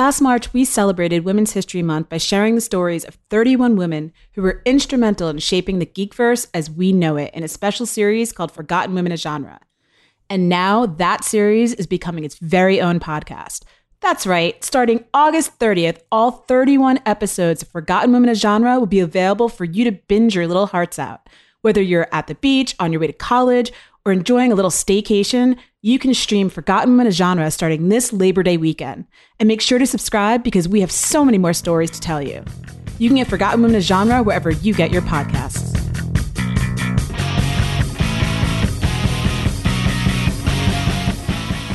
Last March, we celebrated Women's History Month by sharing the stories of 31 women who were instrumental in shaping the geekverse as we know it in a special series called Forgotten Women of Genre. And now that series is becoming its very own podcast. That's right, starting August 30th, all 31 episodes of Forgotten Women of Genre will be available for you to binge your little hearts out. Whether you're at the beach, on your way to college, or enjoying a little staycation, you can stream Forgotten Women of Genre starting this Labor Day weekend. And make sure to subscribe because we have so many more stories to tell you. You can get Forgotten Women of Genre wherever you get your podcasts.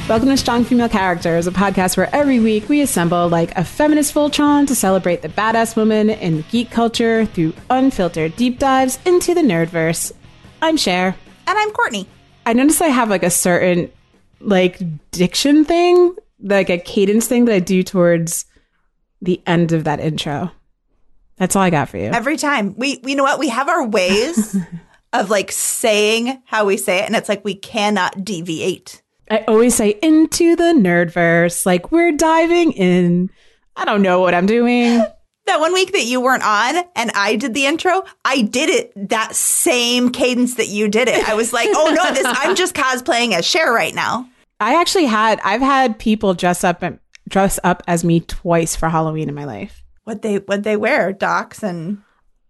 Welcome to Strong Female Characters, a podcast where every week we assemble like a feminist Voltron to celebrate the badass woman in geek culture through unfiltered deep dives into the nerdverse. I'm Cher. And I'm Courtney. I notice I have like a certain like diction thing, like a cadence thing that I do towards the end of that intro. That's all I got for you. Every time. We you know what? We have our ways of like saying how we say it, and it's like we cannot deviate. I always say into the nerdverse, like we're diving in. I don't know what I'm doing. That one week that you weren't on and I did the intro, I did it that same cadence that you did it. I was like, oh no, this I'm just cosplaying as Cher right now. I actually had I've had people dress up and dress up as me twice for Halloween in my life. What they what they wear, docs and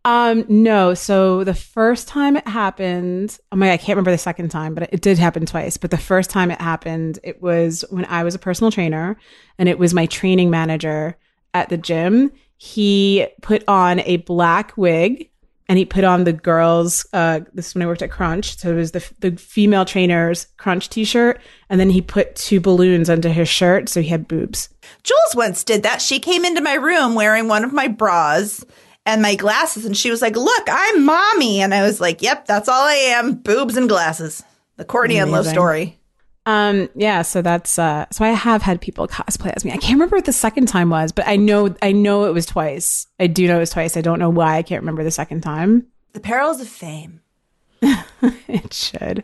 Um, no. So the first time it happened, oh my, I can't remember the second time, but it did happen twice. But the first time it happened, it was when I was a personal trainer and it was my training manager at the gym. He put on a black wig and he put on the girls, uh, this is when I worked at Crunch. So it was the, the female trainer's Crunch t-shirt. And then he put two balloons under his shirt. So he had boobs. Jules once did that. She came into my room wearing one of my bras and my glasses and she was like, "Look, I'm mommy." And I was like, "Yep, that's all I am, boobs and glasses." The Courtney and love story. Um, yeah, so that's uh so I have had people cosplay as me. I can't remember what the second time was, but I know I know it was twice. I do know it was twice. I don't know why I can't remember the second time. The perils of fame. it should.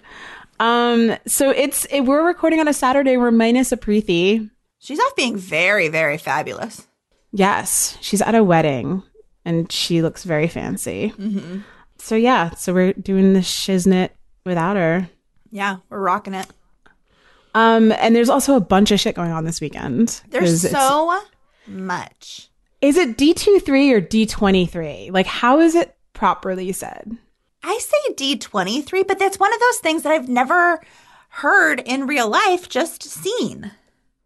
Um, so it's it, we're recording on a Saturday. We're minus a Preeti. She's off being very, very fabulous. Yes, she's at a wedding and she looks very fancy. So yeah, so we're doing the shiznit without her. Yeah, we're rocking it. Um, and there's also a bunch of shit going on this weekend. There's so much. Is it D23 or D23? Like, how is it properly said? I say D23, but that's one of those things that I've never heard in real life, just seen.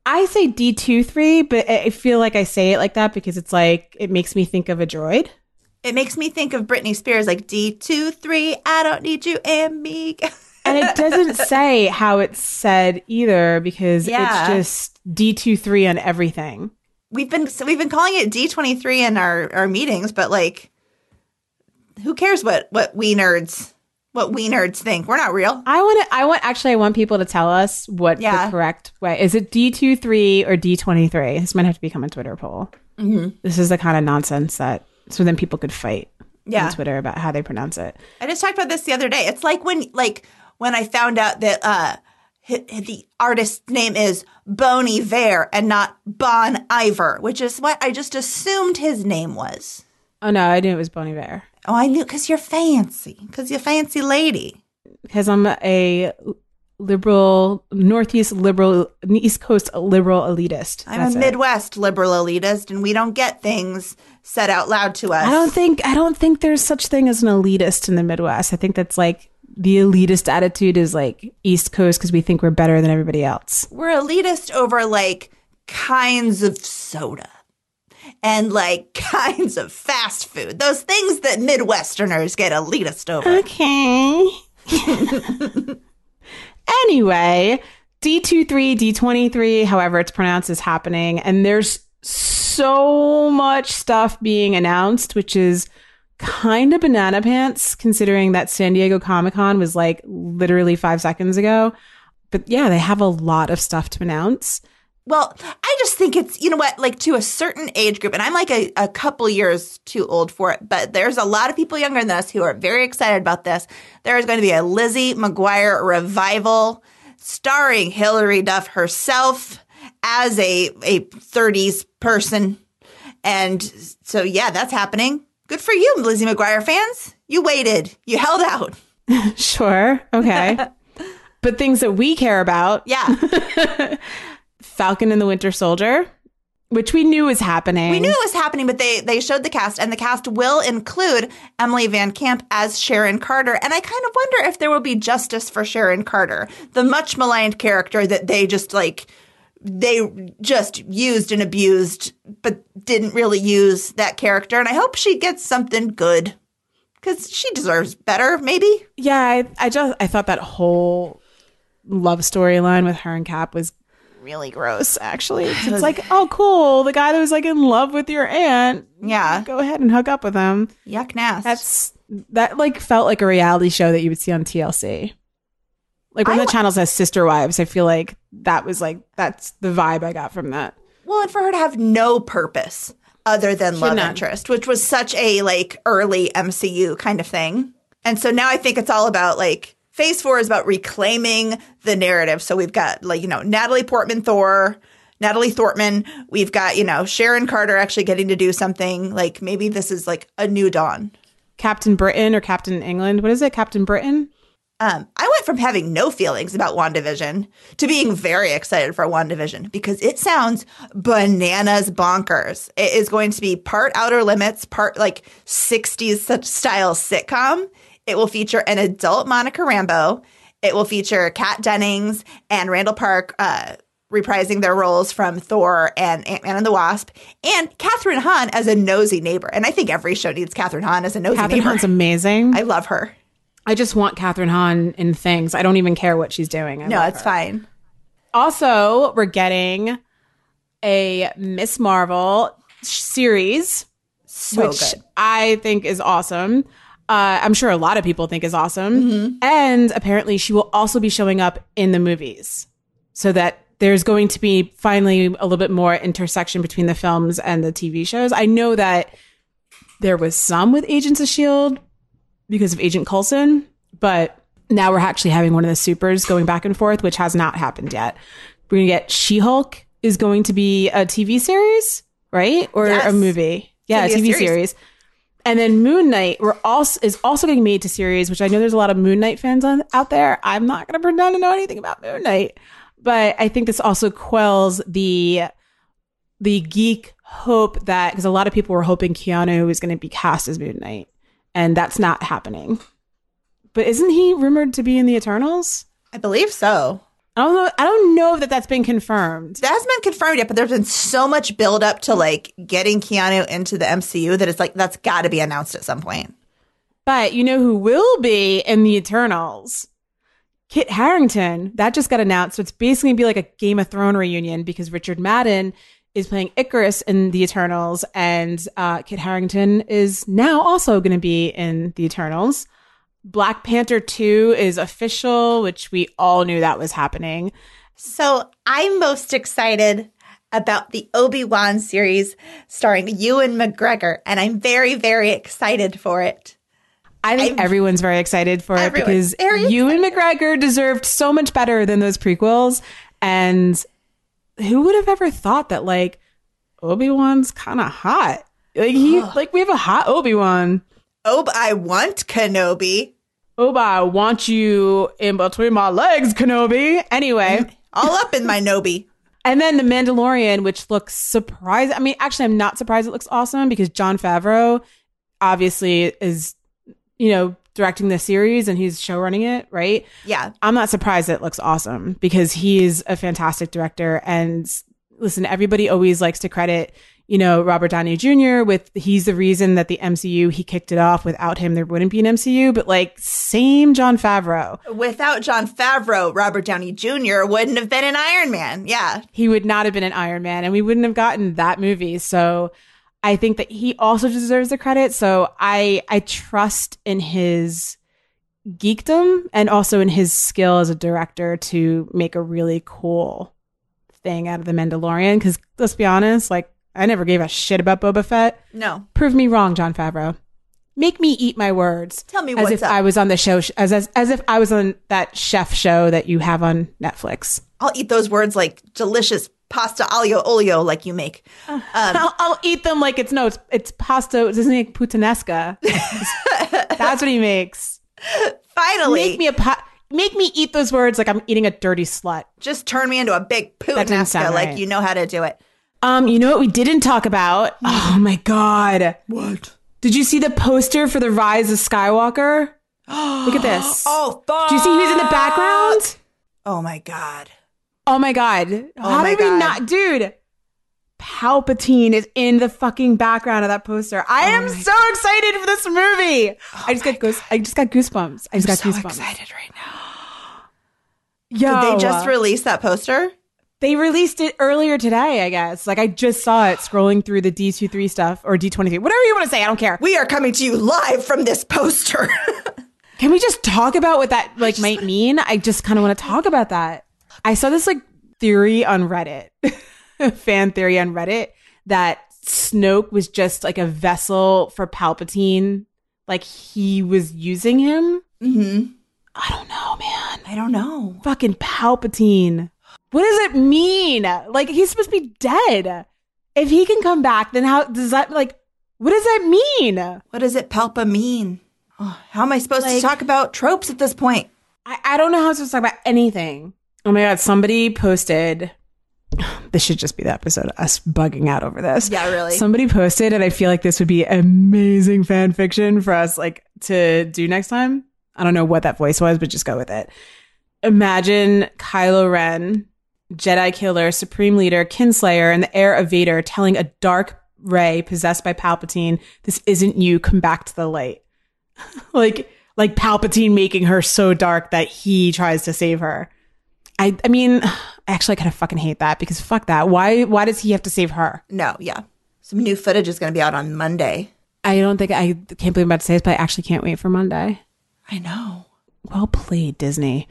I say D23, but I feel like I say it like that because it's like, it makes me think of a droid. It makes me think of Britney Spears, like D23, I don't need you and me. And it doesn't say how it's said either because Yeah. it's just D23 on everything. we've been so we've been calling it D23 in our our meetings, but like who cares what what we nerds what we nerds think? We're not real. I want to, I want, actually, I want people to tell us what Yeah. the correct way is. It D23 or D23? This might have to become a Twitter poll. Mm-hmm. This is the kind of nonsense that, so then people could fight Yeah. on Twitter about how they pronounce it. I just talked about this the other day. It's like when like when I found out that uh the artist's name is Bon Iver and not Bon Iver, which is what I just assumed his name was. Oh no, I knew it was Bonnie Bear. Oh, I knew because you're fancy, because you're fancy lady. because I'm a liberal, Northeast liberal, East Coast liberal elitist. I'm That's a it. Midwest liberal elitist, and we don't get things said out loud to us. I don't think I don't think there's such thing as an elitist in the Midwest. I think that's like the elitist attitude is like East Coast because we think we're better than everybody else. we're elitist over like kinds of soda and like kinds of fast food. Those things that Midwesterners get elitist over. Okay. anyway, D23, D23, however it's pronounced, is happening. And there's so much stuff being announced, which is kind of banana pants considering that San Diego Comic Con was like literally five seconds ago. But yeah, they have a lot of stuff to announce. Well, I just think it's, you know what, like to a certain age group, and I'm like a, a couple years too old for it, but there's a lot of people younger than us who are very excited about this. There is going to be a Lizzie McGuire revival starring Hilary Duff herself as a a 30s person. And so yeah, that's happening. Good for you, Lizzie McGuire fans. You waited. You held out. Sure. Okay. but things that we care about Yeah. Falcon and the Winter Soldier, which we knew was happening. We knew it was happening, but they they showed the cast, and the cast will include Emily Van Camp as Sharon Carter. And I kind of wonder if there will be justice for Sharon Carter, the much maligned character that they just like they just used and abused, but didn't really use that character. And I hope she gets something good because she deserves better, maybe. Yeah, I, I just I thought that whole love storyline with her and Cap was really gross. Actually, it's like, oh, cool, the guy that was like in love with your aunt. Yeah. go ahead and hook up with him. Yuck, nasty. That's that like felt like a reality show that you would see on TLC. Like one I of the channels has sister wives. I feel like that was like that's the vibe I got from that. Well, and for her to have no purpose other than love none. interest, which was such a like early MCU kind of thing. And so now I think it's all about like phase four is about reclaiming the narrative. So we've got like, you know, Natalie Portman Thor, Natalie Thorntman. We've got, you know, Sharon Carter actually getting to do something like maybe this is like a new dawn. Captain Britain or Captain England. What is it? Captain Britain? Um, I went from having no feelings about WandaVision to being very excited for WandaVision because it sounds bananas bonkers. It is going to be part Outer Limits, part like 60s style sitcom. It will feature an adult Monica Rambeau. It will feature Kat Dennings and Randall Park uh, reprising their roles from Thor and Ant Man and the Wasp, and Kathryn Hahn as a nosy neighbor. And I think every show needs Kathryn Hahn as a nosy Kathryn neighbor. Kathryn Hahn's amazing. I I, love her. Just want Kathryn Hahn in things. I don't even care what she's doing. I No, it's her. fine. Also, we're getting a Ms. Marvel series, So which good. I think is awesome. Uh, I'm sure a lot of people think is awesome. Mm-hmm. And apparently, she will also be showing up in the movies so that there's going to be finally a little bit more intersection between the films and the TV shows. I know that there was some with Agents of S.H.I.E.L.D. Because of Agent Coulson, but now we're actually having one of the supers going back and forth, which has not happened yet. We're going to get She Hulk is going to be a TV series, right? Or Yes. a movie. Yeah, a TV series. series. And then Moon Knight we're also is also getting made to series, which I know there's a lot of Moon Knight fans on, out there. I'm not going to pretend to know anything about Moon Knight, but I think this also quells the the geek hope that because a lot of people were hoping Keanu was going to be cast as Moon Knight, and that's not happening. But isn't he rumored to be in the Eternals? I believe so. I don't know. I don't know that that's been confirmed. That hasn't been confirmed yet, but there's been so much build up to like getting Keanu into the MCU that it's like that's got to be announced at some point. But you know who will be in the Eternals? Kit Harington. That just got announced. So it's basically gonna be like a Game of Thrones reunion because Richard Madden is playing Ikaris in the Eternals, and uh, Kit Harington is now also going to be in the Eternals. Black Panther 2 is official, which we all knew that was happening. So I'm most excited about the Obi Wan series starring Ewan McGregor, and I'm very, very excited for it. I think I'm- everyone's very excited for it because Ewan McGregor deserved so much better than those prequels. And who would have ever thought that like Obi Wan's kind of hot? Like he, like we have a hot Obi Wan. Ob I want Kenobi. Obi, I want you in between my legs, Kenobi. Anyway, All up in my Nobi. and then the Mandalorian, which looks surprising. I mean, actually, I'm not surprised it looks awesome because Jon Favreau obviously is, you know, directing the series and he's show running it, right? Yeah. I'm not surprised it looks awesome because he's a fantastic director. And listen, everybody always likes to credit, you know, Robert Downey Jr. with he's the reason that the MCU he kicked it off. Without him, there wouldn't be an MCU. But like, same Jon Favreau, Without Jon Favreau, Robert Downey Jr. wouldn't have been an Iron Man. Yeah. he would not have been an Iron Man, and we wouldn't have gotten that movie. So. I think that he also deserves the credit. So I I trust in his geekdom and also in his skill as a director to make a really cool thing out of the Mandalorian. Because let's be honest, like I never gave a shit about Boba Fett. No. Prove me wrong, Jon Favreau. Make me eat my words. Tell me as what's if up. I was on the show, as, as as if I was on that chef show that you have on Netflix. I'll eat those words like delicious pasta olio olio like you make. I'll, I'll eat them like it's no, it's it's pasta. Isn't it puttanesca? That's what he makes. Finally, Make me a pa- make me eat those words like I'm eating a dirty slut. just turn me into a big didn't puttanesca sound like right. you know how to do it. Um, you know what we didn't talk about? Oh my god. What? Did you see the poster for the Rise of Skywalker? Look at this. Oh, fuck. Do you see who's in the background? Oh my god. Oh my god. Oh How my did we not dude? Palpatine is in the fucking background of that poster. I Oh am so excited for this movie. Oh I just got goose I just got goosebumps. I just got so goosebumps. excited right now. Yo, Did they just release that poster? They released it earlier today, I guess. Like I just saw it scrolling through the D23 stuff or D23. Whatever you want to say, I don't care. We are coming to you live from this poster. Can we just talk about what that like might mean? I just kind of want to talk about that. I saw this like theory on Reddit, fan theory on Reddit that Snoke was just like a vessel for Palpatine, like he was using him. mm-hmm. I don't know, man. I don't know. Fucking Palpatine. What does it mean? Like he's supposed to be dead. If he can come back, then how does that like? What does that mean? What does it palpa mean? Oh, how am I supposed Like- to talk about tropes at this point? I, I don't know how I'm supposed to talk about anything. Oh my god, somebody posted this should just be the episode of us bugging out over this. Yeah, really. Somebody posted and I feel like this would be amazing fan fiction for us like to do next time. I don't know what that voice was, but just go with it. Imagine Kylo Ren, Jedi killer, supreme leader, kinslayer, and the heir of Vader telling a dark Rey possessed by Palpatine, "This isn't you. Come back to the light." like like Palpatine making her so dark that he tries to save her. I I mean, actually I kind of fucking hate that because fuck that. Why why does he have to save her? No, yeah. Some new footage is going to be out on Monday. I don't think I can't believe I'm about to say this, but I actually can't wait for Monday. I know. Well played, Disney.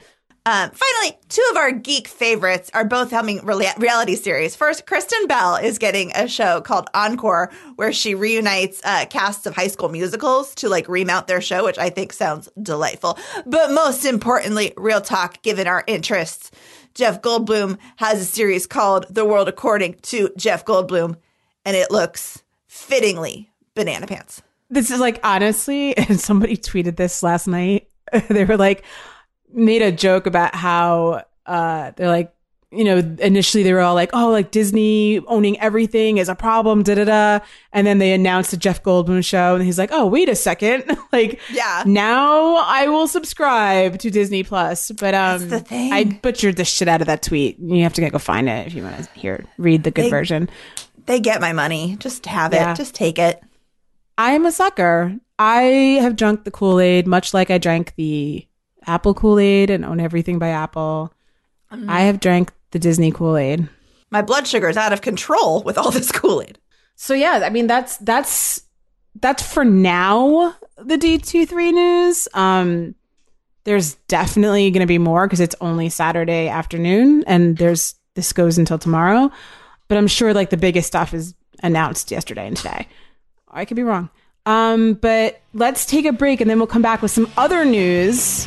Um, finally, two of our geek favorites are both helming rela- reality series. First, Kristen Bell is getting a show called Encore, where she reunites uh, casts of high school musicals to like remount their show, which I think sounds delightful. But most importantly, real talk, given our interests, Jeff Goldblum has a series called The World According to Jeff Goldblum, and it looks fittingly banana pants. This is like honestly, and somebody tweeted this last night. they were like made a joke about how uh they're like you know initially they were all like oh like Disney owning everything is a problem da da da and then they announced the Jeff Goldblum show and he's like oh wait a second like Yeah. now I will subscribe to Disney Plus but um the thing. I butchered the shit out of that tweet you have to go find it if you want to hear read the good They- version They get my money. Just have Yeah. it. Just take it. I'm a sucker. I have drunk the Kool Aid much like I drank the Apple Kool Aid and own everything by Apple. I have drank the Disney Kool Aid. My blood sugar is out of control with all this Kool Aid. So yeah, I mean that's that's that's for now the D two three news. Um there's definitely going to be more because it's only Saturday afternoon and there's this goes until tomorrow. But I'm sure like the biggest stuff is announced yesterday and today. I could be wrong. Um but let's take a break and then we'll come back with some other news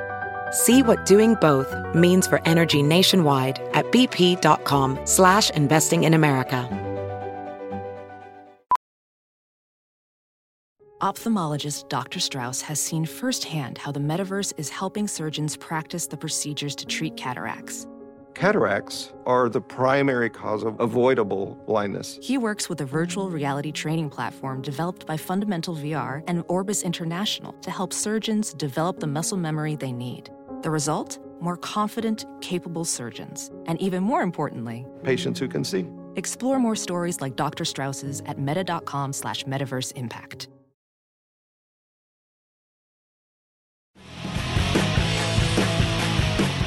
See what doing both means for energy nationwide at bp.com slash investing in America. Ophthalmologist Dr. Strauss has seen firsthand how the metaverse is helping surgeons practice the procedures to treat cataracts. Cataracts are the primary cause of avoidable blindness. He works with a virtual reality training platform developed by Fundamental VR and Orbis International to help surgeons develop the muscle memory they need. The result? More confident, capable surgeons. And even more importantly, Patients who can see. explore more stories like Dr. Strauss's at meta.com slash metaverse impact.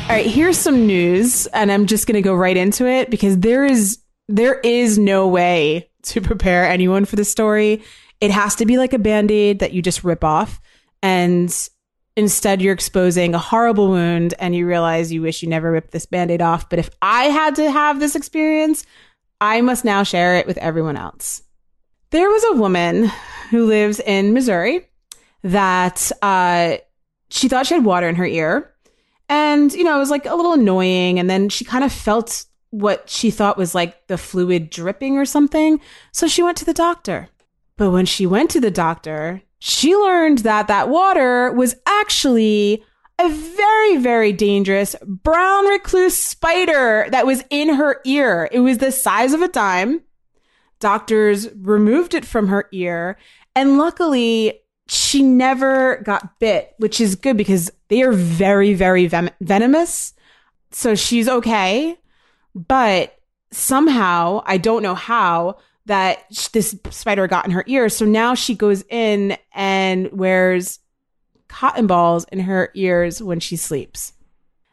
All right, here's some news, and I'm just going to go right into it because there is there is no way to prepare anyone for this story. It has to be like a band-aid that you just rip off and instead you're exposing a horrible wound and you realize you wish you never ripped this band-aid off, but if I had to have this experience, I must now share it with everyone else. There was a woman who lives in Missouri that uh, she thought she had water in her ear. And, you know, it was like a little annoying. And then she kind of felt what she thought was like the fluid dripping or something. So she went to the doctor. But when she went to the doctor, she learned that that water was actually a very, very dangerous brown recluse spider that was in her ear. It was the size of a dime. Doctors removed it from her ear. And luckily, she never got bit, which is good because they are very, very ven- venomous. So she's okay. But somehow, I don't know how, that this spider got in her ear. So now she goes in and wears cotton balls in her ears when she sleeps.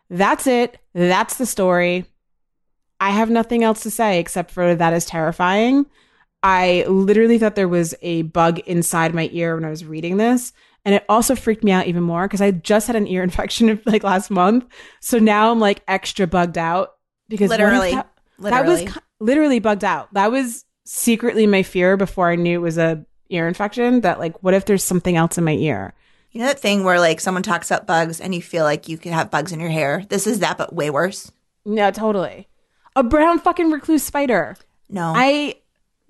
That's it. That's the story. I have nothing else to say except for that is terrifying. I literally thought there was a bug inside my ear when I was reading this. And it also freaked me out even more because I just had an ear infection like last month. So now I'm like extra bugged out because Literally. that, Literally. that was literally bugged out. That was secretly my fear before I knew it was a ear infection. That like, what if there's something else in my ear? You know that thing where like someone talks about bugs and you feel like you could have bugs in your hair? This is that, but way worse. No, totally. A brown fucking recluse spider. No. I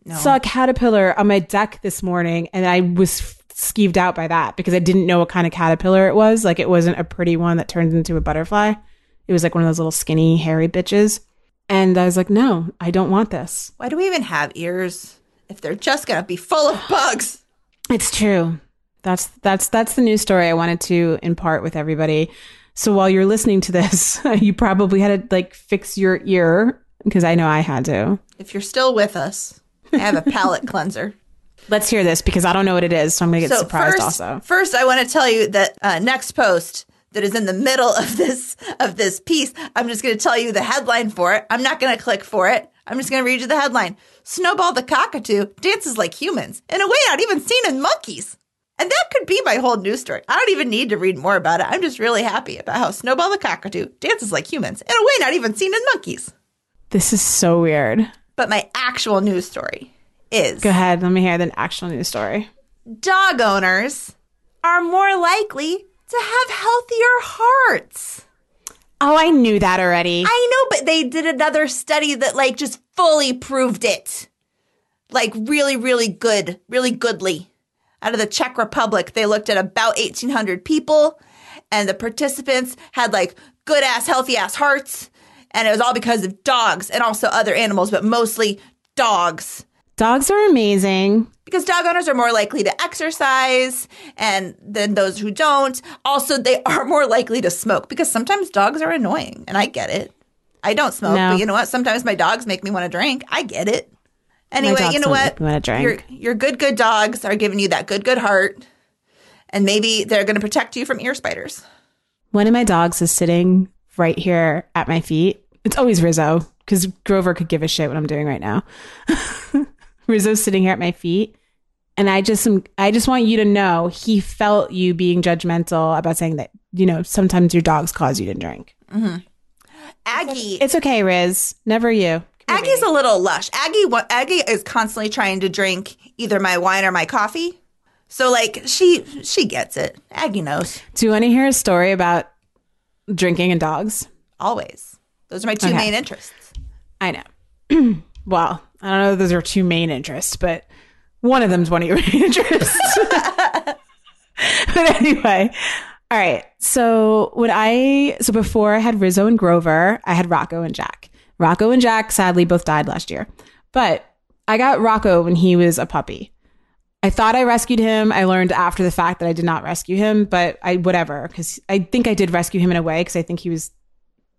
no. saw a caterpillar on my deck this morning and I was f- skeeved out by that because I didn't know what kind of caterpillar it was. Like it wasn't a pretty one that turned into a butterfly. It was like one of those little skinny, hairy bitches. And I was like, no, I don't want this. Why do we even have ears if they're just going to be full of bugs? It's true. That's that's that's the news story I wanted to impart with everybody. So while you're listening to this, you probably had to like fix your ear because I know I had to. If you're still with us, I have a palate cleanser. Let's hear this because I don't know what it is, so I'm gonna get surprised first, also. First, I want to tell you that uh, next post that is in the middle of this of this piece. I'm just going to tell you the headline for it. I'm not going to click for it. I'm just going to read you the headline. Snowball the cockatoo dances like humans in a way not even seen in monkeys. And that could be my whole news story. I don't even need to read more about it. I'm just really happy about how Snowball the cockatoo dances like humans in a way not even seen in monkeys. This is so weird. But my actual news story is Go ahead, let me hear the actual news story. dog owners are more likely to have healthier hearts. Oh, I knew that already. I know, but they did another study that like just fully proved it. Like really, really good, really goodly. Out of the Czech Republic, they looked at about 1,800 people and the participants had like good ass, healthy ass hearts. And it was all because of dogs and also other animals, but mostly dogs. Dogs are amazing. Because dog owners are more likely to exercise and than those who don't. Also, they are more likely to smoke because sometimes dogs are annoying, and I get it. I don't smoke, No. but you know what? Sometimes my dogs make me want to drink. I get it. Anyway, you know what? me wanna drink. Your your good good dogs are giving you that good good heart, and maybe they're going to protect you from ear spiders. One of my dogs is sitting right here at my feet. It's always Rizzo because Grover could give a shit what I'm doing right now. Rizzo's sitting here at my feet. And I just I just want you to know he felt you being judgmental about saying that, you know, sometimes your dogs cause you to drink. Mm-hmm. Aggie, It's okay, Riz. Never you. Aggie's a little lush. Aggie, Aggie is constantly trying to drink either my wine or my coffee. So like she she gets it. Aggie knows Do you want to hear a story about drinking and dogs? always. Those are my two Okay. main interests. I know. well, I don't know if those are two main interests, but one of them's one of your interests. but anyway, all right. So when I so before I had Rizzo and Grover, I had Rocco and Jack. Rocco and Jack sadly both died last year. But I got Rocco when he was a puppy. I thought I rescued him. I learned after the fact that I did not rescue him, but I whatever cuz I think I did rescue him in a way cuz I think he was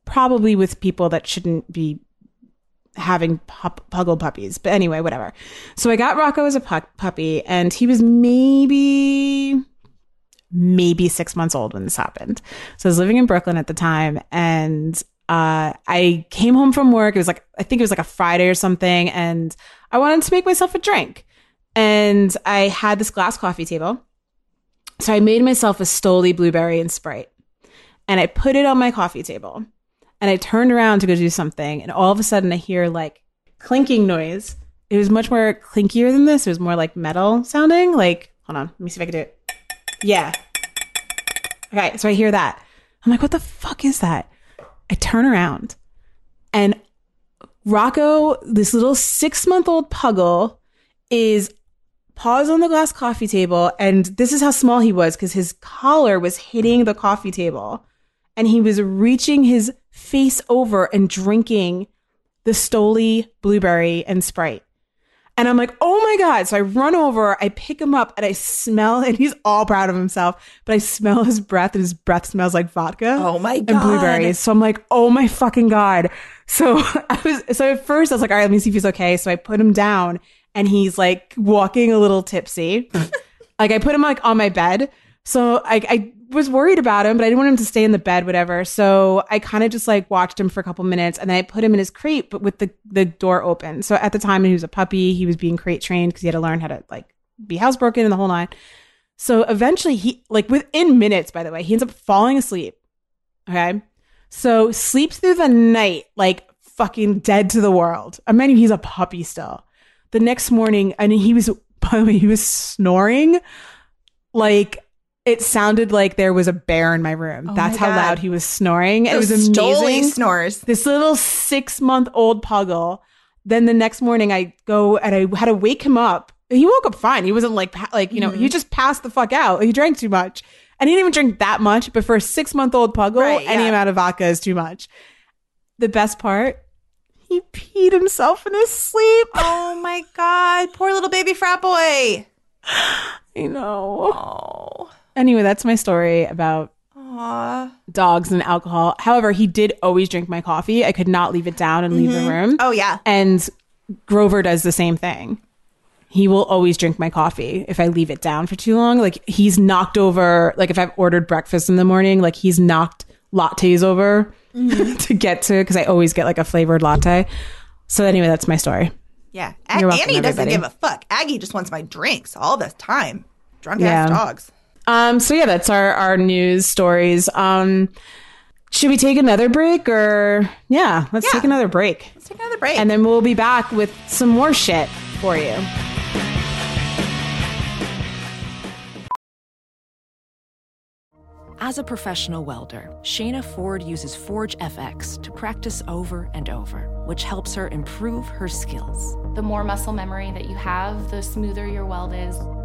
probably with people that shouldn't be having pup, puggle puppies. But anyway, whatever. So I got Rocco as a pu- puppy, and he was maybe maybe six months old when this happened. So I was living in Brooklyn at the time and uh, I came home from work. It was like, I think it was like a Friday or something. And I wanted to make myself a drink. And I had this glass coffee table. So I made myself a Stoli blueberry and Sprite. And I put it on my coffee table. And I turned around to go do something. And all of a sudden I hear like clinking noise. It was much more clinkier than this. It was more like metal sounding. Like, hold on, let me see if I can do it. Yeah. Okay, so I hear that. I'm like, what the fuck is that? I turn around and Rocco, this little six month old puggle, is paws on the glass coffee table. And this is how small he was because his collar was hitting the coffee table. And he was reaching his face over and drinking the Stoli blueberry and Sprite. And I'm like, oh my God. So I run over, I pick him up, and I smell, and he's all proud of himself, but I smell his breath, and his breath smells like vodka. Oh my God. And blueberries. So I'm like, oh my fucking God. So I was, so at first I was like, all right, let me see if he's okay. So I put him down, and he's like walking a little tipsy. like I put him like on my bed. So I, I was worried about him, but I didn't want him to stay in the bed, whatever. So I kind of just like watched him for a couple minutes and then I put him in his crate, but with the, the door open. So at the time he was a puppy, he was being crate trained because he had to learn how to like be housebroken and the whole nine. So eventually he, like within minutes, by the way, he ends up falling asleep. Okay. So sleeps through the night, like fucking dead to the world. I mean, he's a puppy still. The next morning, and he was, by the way, he was snoring like it sounded like there was a bear in my room. Oh That's my how God. loud he was snoring. It was Those amazing. snores. This little six month old puggle. Then the next morning, I go and I had to wake him up. He woke up fine. He wasn't like like you know Mm-hmm. he just passed the fuck out. He drank too much, and he didn't even drink that much. But for a six month old puggle, Right, any yeah. amount of vodka is too much. The best part, he peed himself in his sleep. Oh my God. Poor little baby frat boy. I know. Oh. Anyway, that's my story about Aw. dogs and alcohol. However, he did always drink my coffee. I could not leave it down and leave the mm-hmm. room. Oh, yeah. And Grover does the same thing. He will always drink my coffee if I leave it down for too long. Like he's knocked over, like if I've ordered breakfast in the morning, like he's knocked lattes over mm-hmm. to get to, it because I always get like a flavored latte. So anyway, that's my story. Yeah. You're welcome, Annie doesn't everybody. give a fuck. Aggie just wants my drinks all the time. Drunk Yeah. ass dogs. Um, so yeah, that's our, our news stories. Um, should we take another break or yeah, let's Yeah. take another break. Let's take another break. And then we'll be back with some more shit for you. As a professional welder, Shayna Ford uses Forge FX to practice over and over, which helps her improve her skills. The more muscle memory that you have, the smoother your weld is.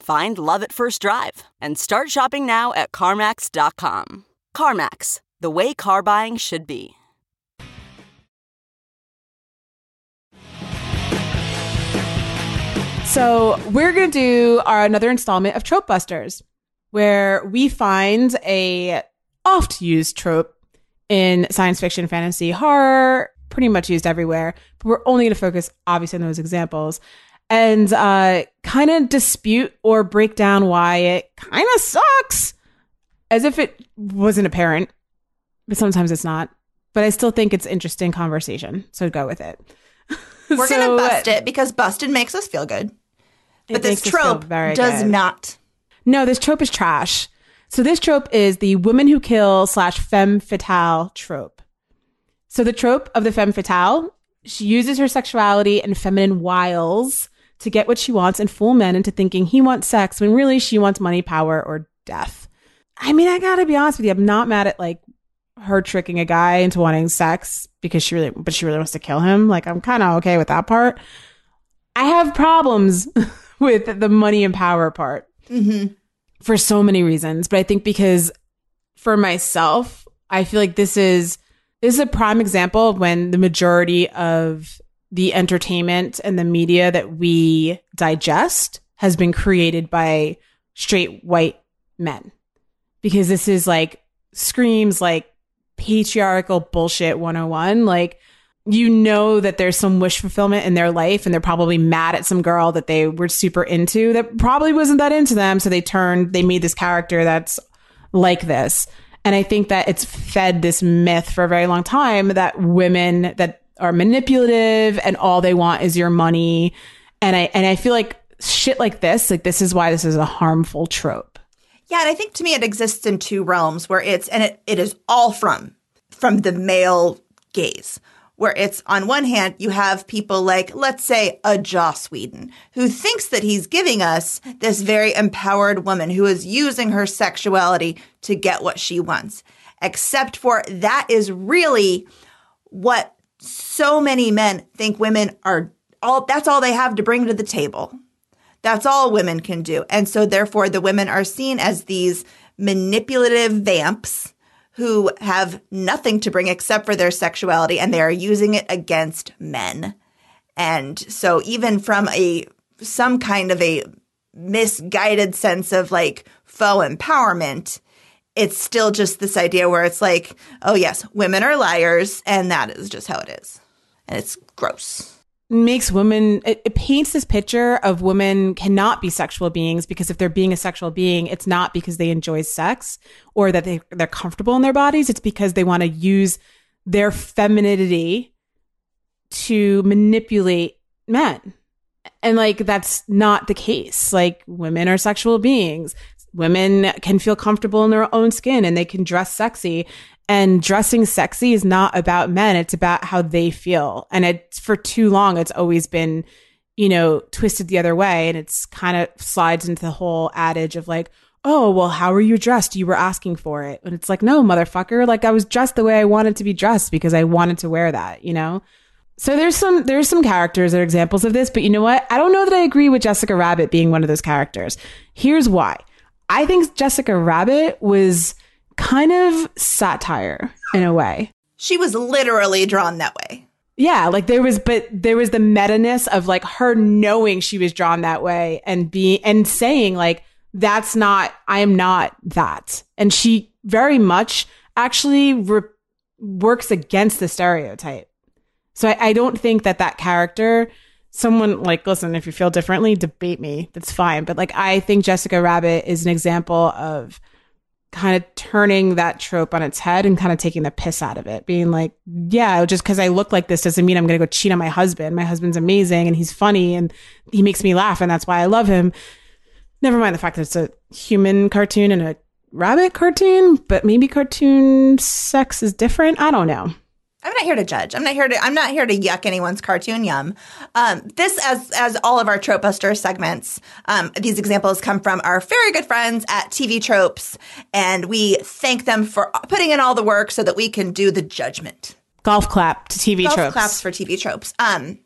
Find love at first drive and start shopping now at CarMax.com. CarMax, the way car buying should be. So we're gonna do our another installment of Trope Busters, where we find a oft used trope in science fiction, fantasy, horror, pretty much used everywhere. But we're only gonna focus obviously on those examples and uh, kind of dispute or break down why it kind of sucks, as if it wasn't apparent. But sometimes it's not. But I still think it's interesting conversation. So go with it. We're So, gonna bust it because busted makes us feel good. But this makes us feel trope does good. not. No, this trope is trash. So this trope is the woman who kill slash femme fatale trope. So the trope of the femme fatale, she uses her sexuality and feminine wiles to get what she wants and fool men into thinking he wants sex when really she wants money, power, or death. I mean, I gotta be honest with you, I'm not mad at like her tricking a guy into wanting sex because she really, but she really wants to kill him. Like, I'm kind of okay with that part. I have problems with the money and power part mm-hmm. for so many reasons. But I think because for myself, I feel like this is this is a prime example of when the majority of the entertainment and the media that we digest has been created by straight white men. Because this is like screams like patriarchal bullshit 101. Like, you know that there's some wish fulfillment in their life and they're probably mad at some girl that they were super into that probably wasn't that into them. So they turned, they made this character that's like this. And I think that it's fed this myth for a very long time that women that are manipulative and all they want is your money. And I and I feel like shit like this, like this is why this is a harmful trope. Yeah, and I think to me it exists in two realms where it's and it, it is all from from the male gaze. Where it's on one hand, you have people like, let's say, a Joss Whedon, who thinks that he's giving us this very empowered woman who is using her sexuality to get what she wants. Except for that is really what so many men think women are all that's all they have to bring to the table. That's all women can do. And so therefore the women are seen as these manipulative vamps who have nothing to bring except for their sexuality and they are using it against men. And so even from a some kind of a misguided sense of like faux empowerment, it's still just this idea where it's like, oh yes, women are liars and that is just how it is. And it's gross. Makes women it, it, paints this picture of women cannot be sexual beings because if they're being a sexual being it's not because they enjoy sex or that they, they're comfortable in their bodies. It's because they want to use their femininity to manipulate men. And like that's not the case. Like women are sexual beings women can feel comfortable in their own skin and they can dress sexy and dressing sexy is not about men. It's about how they feel. And it's for too long, it's always been, you know, twisted the other way. And it's kind of slides into the whole adage of like, oh, well, how are you dressed? You were asking for it. And it's like, no, motherfucker. Like I was dressed the way I wanted to be dressed because I wanted to wear that, you know? So there's some there's some characters that are examples of this, but you know what? I don't know that I agree with Jessica Rabbit being one of those characters. Here's why. I think Jessica Rabbit was kind of satire in a way. She was literally drawn that way. Yeah, like there was, but there was the meta ness of like her knowing she was drawn that way and being and saying like that's not, I am not that, and she very much actually re- works against the stereotype. So I, I don't think that that character, someone like, listen, if you feel differently, debate me. That's fine. But like, I think Jessica Rabbit is an example of kind of turning that trope on its head and kind of taking the piss out of it, being like, yeah, just because I look like this doesn't mean I'm going to go cheat on my husband. My husband's amazing and he's funny and he makes me laugh and that's why I love him. Never mind the fact that it's a human cartoon and a rabbit cartoon, but maybe cartoon sex is different. I don't know. I'm not here to judge. I'm not here to. I'm not here to yuck anyone's cartoon yum. Um, this, as as all of our trope buster segments, um, these examples come from our very good friends at TV Tropes, and we thank them for putting in all the work so that we can do the judgment. Golf clap to TV Golf Tropes. claps for TV Tropes. Um,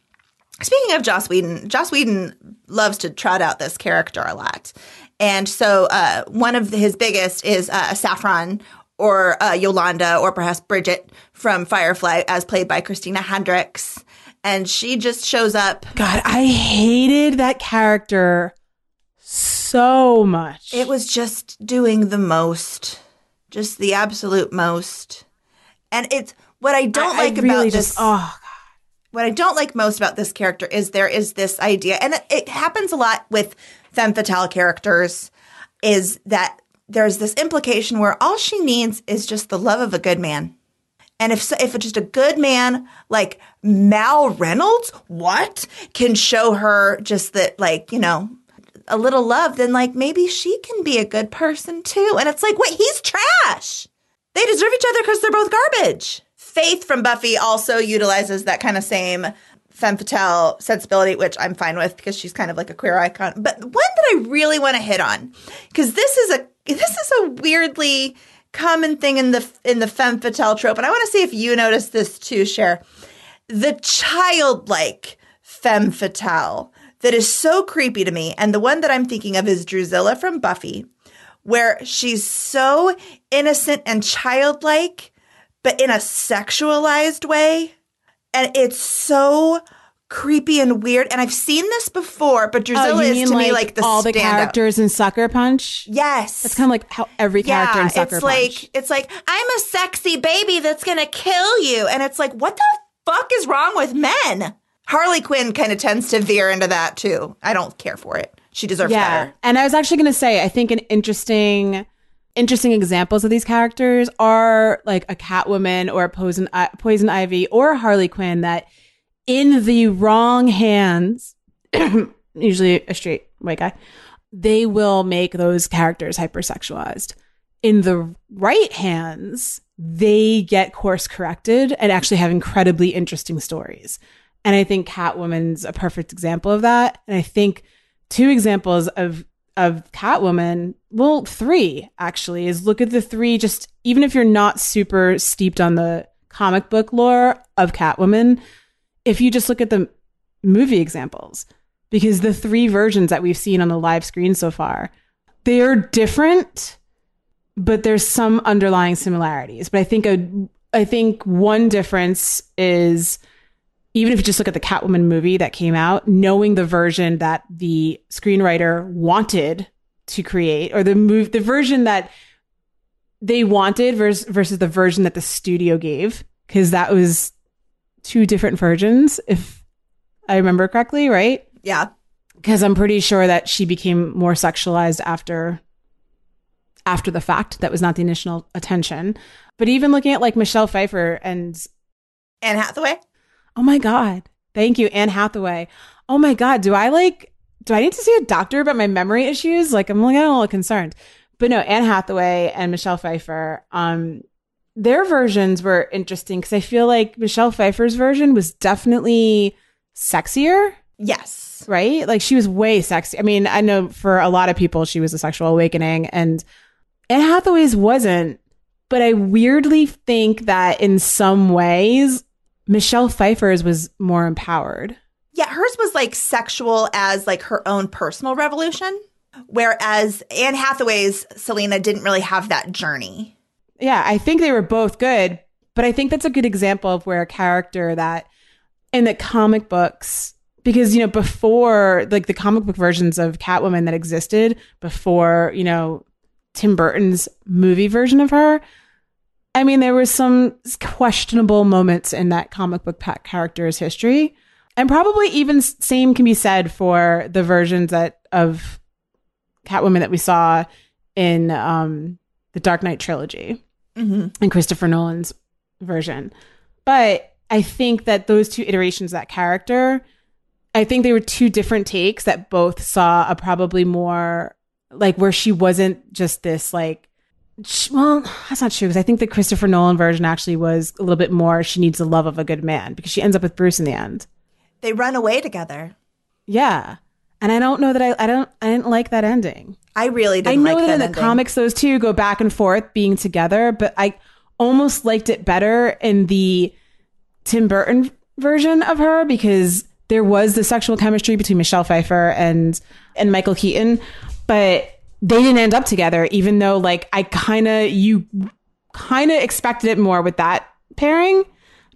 speaking of Joss Whedon, Joss Whedon loves to trot out this character a lot. And so, uh, one of his biggest is uh, Saffron or uh, Yolanda or perhaps Bridget from Firefly, as played by Christina Hendricks. And she just shows up. God, I hated that character so much. It was just doing the most, just the absolute most. And it's what I don't I, like I really about just, this. Oh, God. What I don't like most about this character is there is this idea, and it, it happens a lot with femme fatale characters, is that there's this implication where all she needs is just the love of a good man. And if if just a good man like Mal Reynolds, what can show her just that like you know a little love, then like maybe she can be a good person too. And it's like, wait, he's trash. They deserve each other because they're both garbage. Faith from Buffy also utilizes that kind of same femme fatale sensibility, which I'm fine with because she's kind of like a queer icon. But one that I really want to hit on, because this is a this is a weirdly common thing in the in the femme fatale trope, and I want to see if you notice this too, Cher. The childlike femme fatale that is so creepy to me, and the one that I'm thinking of is Drusilla from Buffy, where she's so innocent and childlike but in a sexualized way. And it's so creepy and weird. And I've seen this before, but oh, Drusilla Oh, is mean to me like the all the characters in Sucker Punch. Yes. That's kind of like how every character in Sucker it's Punch. like it's like I'm a sexy baby that's gonna kill you, and it's like what the fuck is wrong with men? Harley Quinn kind of tends to veer into that too. I don't care for it. She deserves yeah. better. And I was actually going to say, I think an interesting, interesting examples of these characters are like a Catwoman or a Poison, I- Poison Ivy or Harley Quinn that, in the wrong hands, usually a straight white guy, they will make those characters hypersexualized. In the right hands, they get course corrected and actually have incredibly interesting stories. And I think Catwoman's a perfect example of that. And I think two examples of of Catwoman, well, three actually, is look at the three just even if you're not super steeped on the comic book lore of Catwoman, if you just look at the movie examples, because the three versions that we've seen on the live screen so far, they're different, but there's some underlying similarities. But I think a I think one difference is even if you just look at the Catwoman movie that came out, knowing the version that the screenwriter wanted to create, or the move, the version that they wanted versus, versus the version that the studio gave, because that was two different versions, if I remember correctly, right? Yeah. Because I'm pretty sure that she became more sexualized after after the fact. That was not the initial attention. But even looking at like Michelle Pfeiffer and Anne Hathaway. Oh my God. Thank you, Anne Hathaway. Oh my God. Do I like, do I need to see a doctor about my memory issues? Like, I'm like, a little concerned. But no, Anne Hathaway and Michelle Pfeiffer, um, their versions were interesting because I feel like Michelle Pfeiffer's version was definitely sexier, Yes. right? Like she was way sexy. I mean, I know for a lot of people she was a sexual awakening and Anne Hathaway's wasn't, but I weirdly think that in some ways Michelle Pfeiffer's was more empowered. Yeah, hers was like sexual as like her own personal revolution, whereas Anne Hathaway's Selina didn't really have that journey. Yeah, I think they were both good, but I think that's a good example of where a character that in the comic books because you know before like the comic book versions of Catwoman that existed before, you know, Tim Burton's movie version of her, I mean there were some questionable moments in that comic book character's history. And probably even same can be said for the versions that of Catwoman that we saw in um the Dark Knight trilogy Mm-hmm. and Christopher Nolan's version. But I think that those two iterations of that character, I think they were two different takes that both saw a probably more like where she wasn't just this like well, that's not true because I think the Christopher Nolan version actually was a little bit more she needs the love of a good man because she ends up with Bruce in the end. They run away together. Yeah. And I don't know that I, I don't I didn't like that ending. I really I didn't know like that I know that in the ending. comics, those two go back and forth being together, but I almost liked it better in the Tim Burton version of her because there was the sexual chemistry between Michelle Pfeiffer and and Michael Keaton, but they didn't end up together. Even though, like, I kind of you kind of expected it more with that pairing,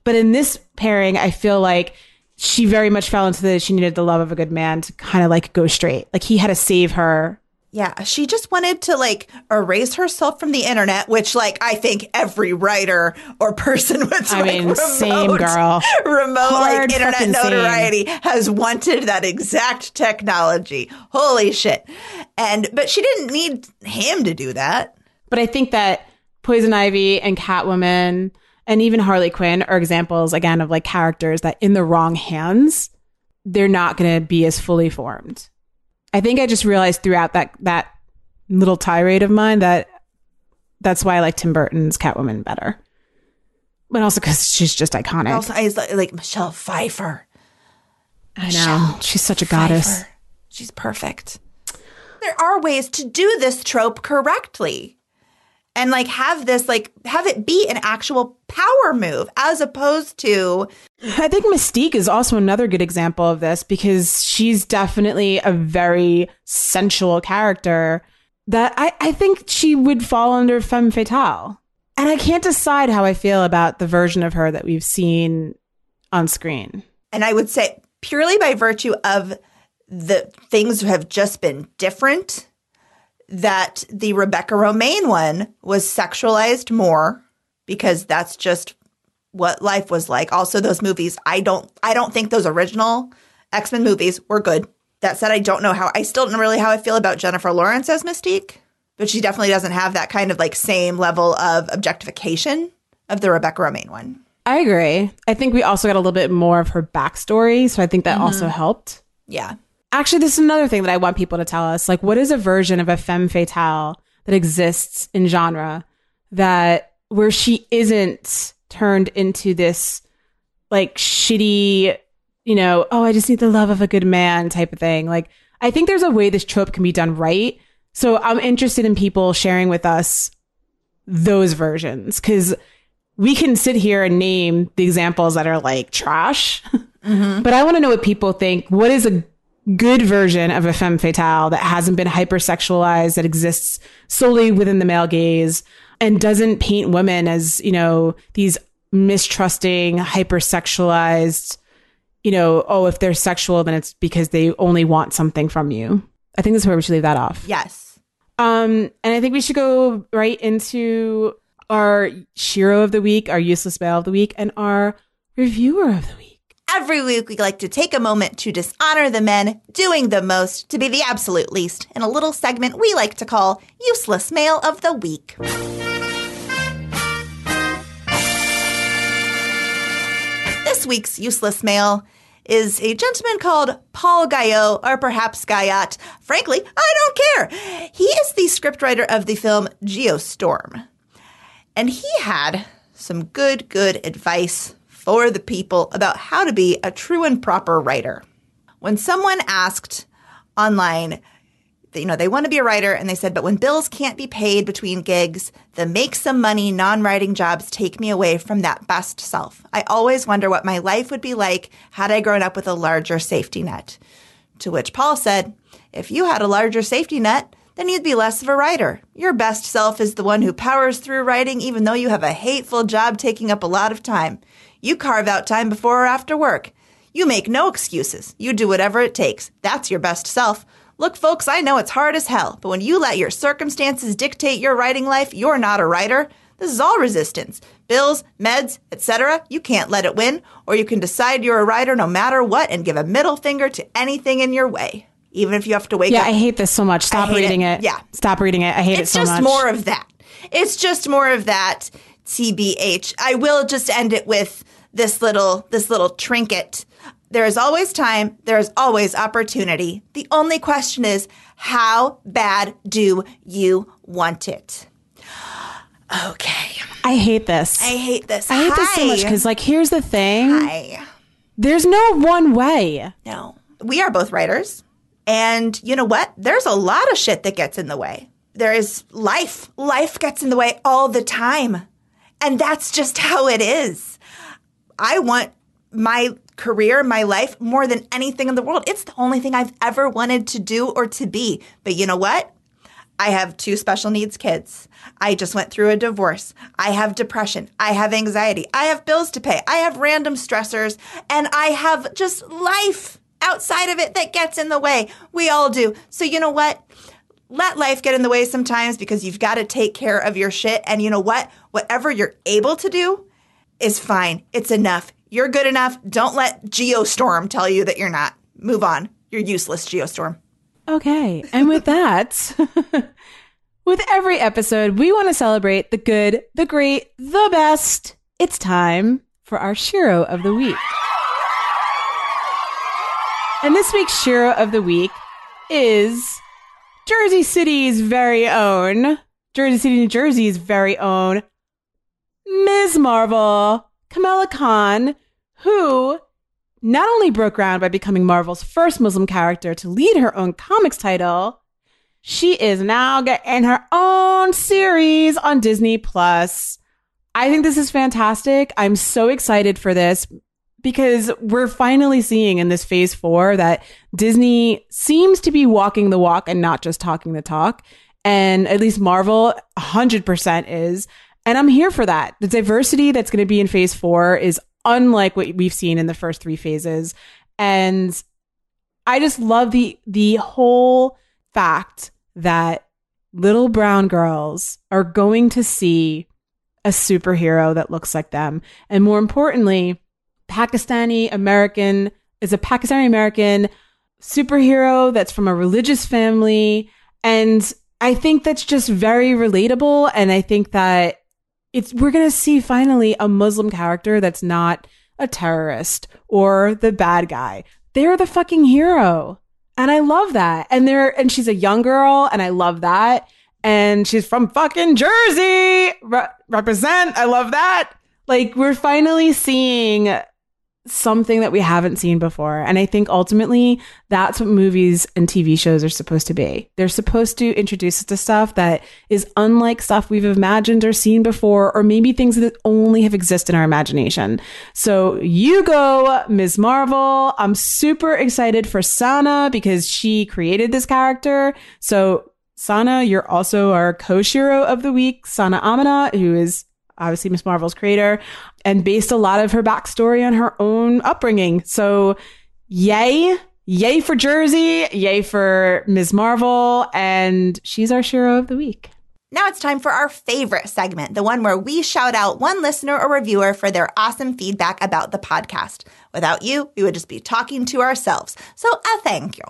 but in this pairing, I feel like she very much fell into the she needed the love of a good man to kind of like go straight. Like he had to save her Yeah, she just wanted to like erase herself from the internet, which like I think every writer or person with I like, mean, remote, same girl. remote Hard like internet fucking same. notoriety has wanted that exact technology. Holy shit. And but she didn't need him to do that. But I think that Poison Ivy and Catwoman and even Harley Quinn are examples again of like characters that in the wrong hands, they're not going to be as fully formed. I think I just realized throughout that that little tirade of mine that that's why I like Tim Burton's Catwoman better. But also because she's just iconic. Also, I like, like Michelle Pfeiffer. I know she's such a goddess. She's perfect. There are ways to do this trope correctly. And like have this like have it be an actual power move as opposed to I think Mystique is also another good example of this because she's definitely a very sensual character that I, I think she would fall under femme fatale. And I can't decide how I feel about the version of her that we've seen on screen. And I would say purely by virtue of the things have just been different that the Rebecca Romijn one was sexualized more because that's just what life was like. Also those movies, I don't I don't think those original X-Men movies were good. That said, I don't know how I still don't know really how I feel about Jennifer Lawrence as Mystique, but she definitely doesn't have that kind of like same level of objectification of the Rebecca Romijn one. I agree. I think we also got a little bit more of her backstory, so I think that mm-hmm. also helped. Yeah. Actually, this is another thing that I want people to tell us. Like, what is a version of a femme fatale that exists in genre that where she isn't turned into this like shitty, you know, oh, I just need the love of a good man type of thing. Like, I think there's a way this trope can be done right. So I'm interested in people sharing with us those versions because we can sit here and name the examples that are like trash, mm-hmm. but I want to know what people think. What is a good version of a femme fatale that hasn't been hypersexualized, that exists solely within the male gaze and doesn't paint women as, you know, these mistrusting, hypersexualized, you know, oh, if they're sexual, then it's because they only want something from you. I think that's where we should leave that off. Yes. Um, and I think we should go right into our Shero of the week, our useless male of the week, and our reviewer of the week. Every week, we like to take a moment to dishonor the men doing the most to be the absolute least in a little segment we like to call Useless Male of the Week. Week's Useless male is a gentleman called Paul Guyot, or perhaps Guyot. Frankly, I don't care. He is the scriptwriter of the film Geostorm. And he had some good, good advice for the people about how to be a true and proper writer. When someone asked online, you know, they want to be a writer and they said, but when bills can't be paid between gigs, the make some money non writing jobs take me away from that best self. I always wonder what my life would be like had I grown up with a larger safety net. To which Paul said, if you had a larger safety net, then you'd be less of a writer. Your best self is the one who powers through writing even though you have a hateful job taking up a lot of time. You carve out time before or after work. You make no excuses. You do whatever it takes. That's your best self. Look, folks, I know it's hard as hell, but when you let your circumstances dictate your writing life, you're not a writer. This is all resistance. Bills, meds, etc. You can't let it win, or you can decide you're a writer no matter what and give a middle finger to anything in your way. Even if you have to wake yeah, up. Yeah, I hate this so much. Stop reading it. it. Yeah. Stop reading it. I hate it's it so much. It's just more of that. It's just more of that. TBH. I will just end it with this little this little trinket. There is always time, there is always opportunity. The only question is how bad do you want it? Okay. I hate this. I hate this. I hate Hi. this so much because, like, here's the thing. Hi. There's no one way. No. We are both writers. And you know what? There's a lot of shit that gets in the way. There is life. Life gets in the way all the time. And that's just how it is. I want my career, my life more than anything in the world. It's the only thing I've ever wanted to do or to be. But you know what? I have two special needs kids. I just went through a divorce. I have depression. I have anxiety. I have bills to pay. I have random stressors and I have just life outside of it that gets in the way. We all do. So you know what? Let life get in the way sometimes because you've got to take care of your shit. And you know what? Whatever you're able to do, is fine. It's enough. You're good enough. Don't let Geostorm tell you that you're not. Move on. You're useless, Geostorm. Okay. And with that, with every episode, we want to celebrate the good, the great, the best. It's time for our Shero of the Week. And this week's Shero of the Week is Jersey City's very own, Jersey City, New Jersey's very own Ms. Marvel, Kamala Khan, who not only broke ground by becoming Marvel's first Muslim character to lead her own comics title, she is now getting her own series on Disney Plus. I think this is fantastic. I'm so excited for this because we're finally seeing in this phase four that Disney seems to be walking the walk and not just talking the talk. And at least Marvel 100% is. And I'm here for that. The diversity that's going to be in phase four is unlike what we've seen in the first three phases. And I just love the the whole fact that little brown girls are going to see a superhero that looks like them. And more importantly, Pakistani American is a Pakistani American superhero that's from a religious family. And I think that's just very relatable. And I think that it's, we're going to see finally a Muslim character that's not a terrorist or the bad guy. They're the fucking hero. And I love that. And they're, and she's a young girl and I love that. And she's from fucking Jersey. Re- represent. I love that. Like we're finally seeing something that we haven't seen before. And I think ultimately that's what movies and TV shows are supposed to be. They're supposed to introduce us to stuff that is unlike stuff we've imagined or seen before, or maybe things that only have existed in our imagination. So you go, Ms. Marvel. I'm super excited for Sana because she created this character. So Sana, you're also our co-shero of the week, Sana Amanat, who is obviously Miss Marvel's creator, and based a lot of her backstory on her own upbringing. So, yay. Yay for Jersey, yay for Ms. Marvel, and she's our Shero of the Week. Now it's time for our favorite segment, the one where we shout out one listener or reviewer for their awesome feedback about the podcast. Without you, we would just be talking to ourselves. So a thank you.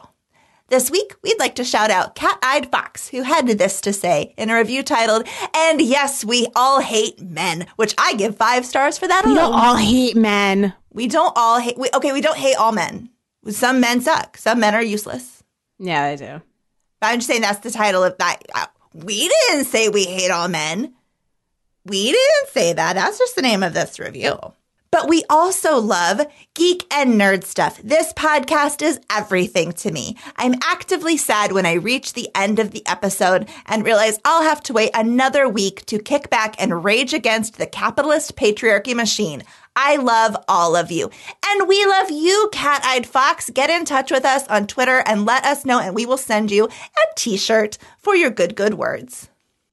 This week, we'd like to shout out Cat Eyed Fox, who had this to say in a review titled, And yes, we all hate men, which I give five stars for that We alone. don't all hate men. we don't all hate, we, okay, we don't hate all men. Some men suck. Some men are useless. Yeah, I do. But I'm just saying that's the title of that. Uh, we didn't say we hate all men. We didn't say that. That's just the name of this review. But we also love geek and nerd stuff. This podcast is everything to me. I'm actively sad when I reach the end of the episode and realize I'll have to wait another week to kick back and rage against the capitalist patriarchy machine. I love all of you. And we love you, Cat Eyed Fox. Get in touch with us on Twitter and let us know, and we will send you a t shirt for your good, good words.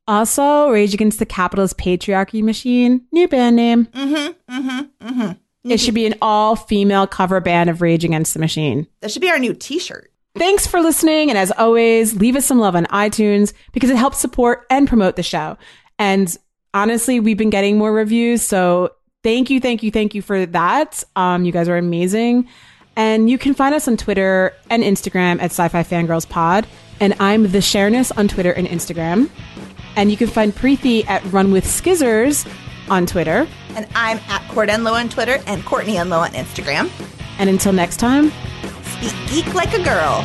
Also, Rage Against the Capitalist Patriarchy Machine, new band name. Mm-hmm, mm-hmm, mm-hmm. It should be an all female cover band of Rage Against the Machine. That should be our new t shirt. Thanks for listening. And as always, leave us some love on iTunes because it helps support and promote the show. And honestly, we've been getting more reviews. So thank you, thank you, thank you for that. Um, you guys are amazing. And you can find us on Twitter and Instagram at Sci Fi Fangirls Pod. And I'm the Shareness on Twitter and Instagram. And you can find Preeti at Run with Skizzers on Twitter. And I'm at Court Enlow on Twitter and Courtney Enlow on Instagram. And until next time, Speak geek like a girl.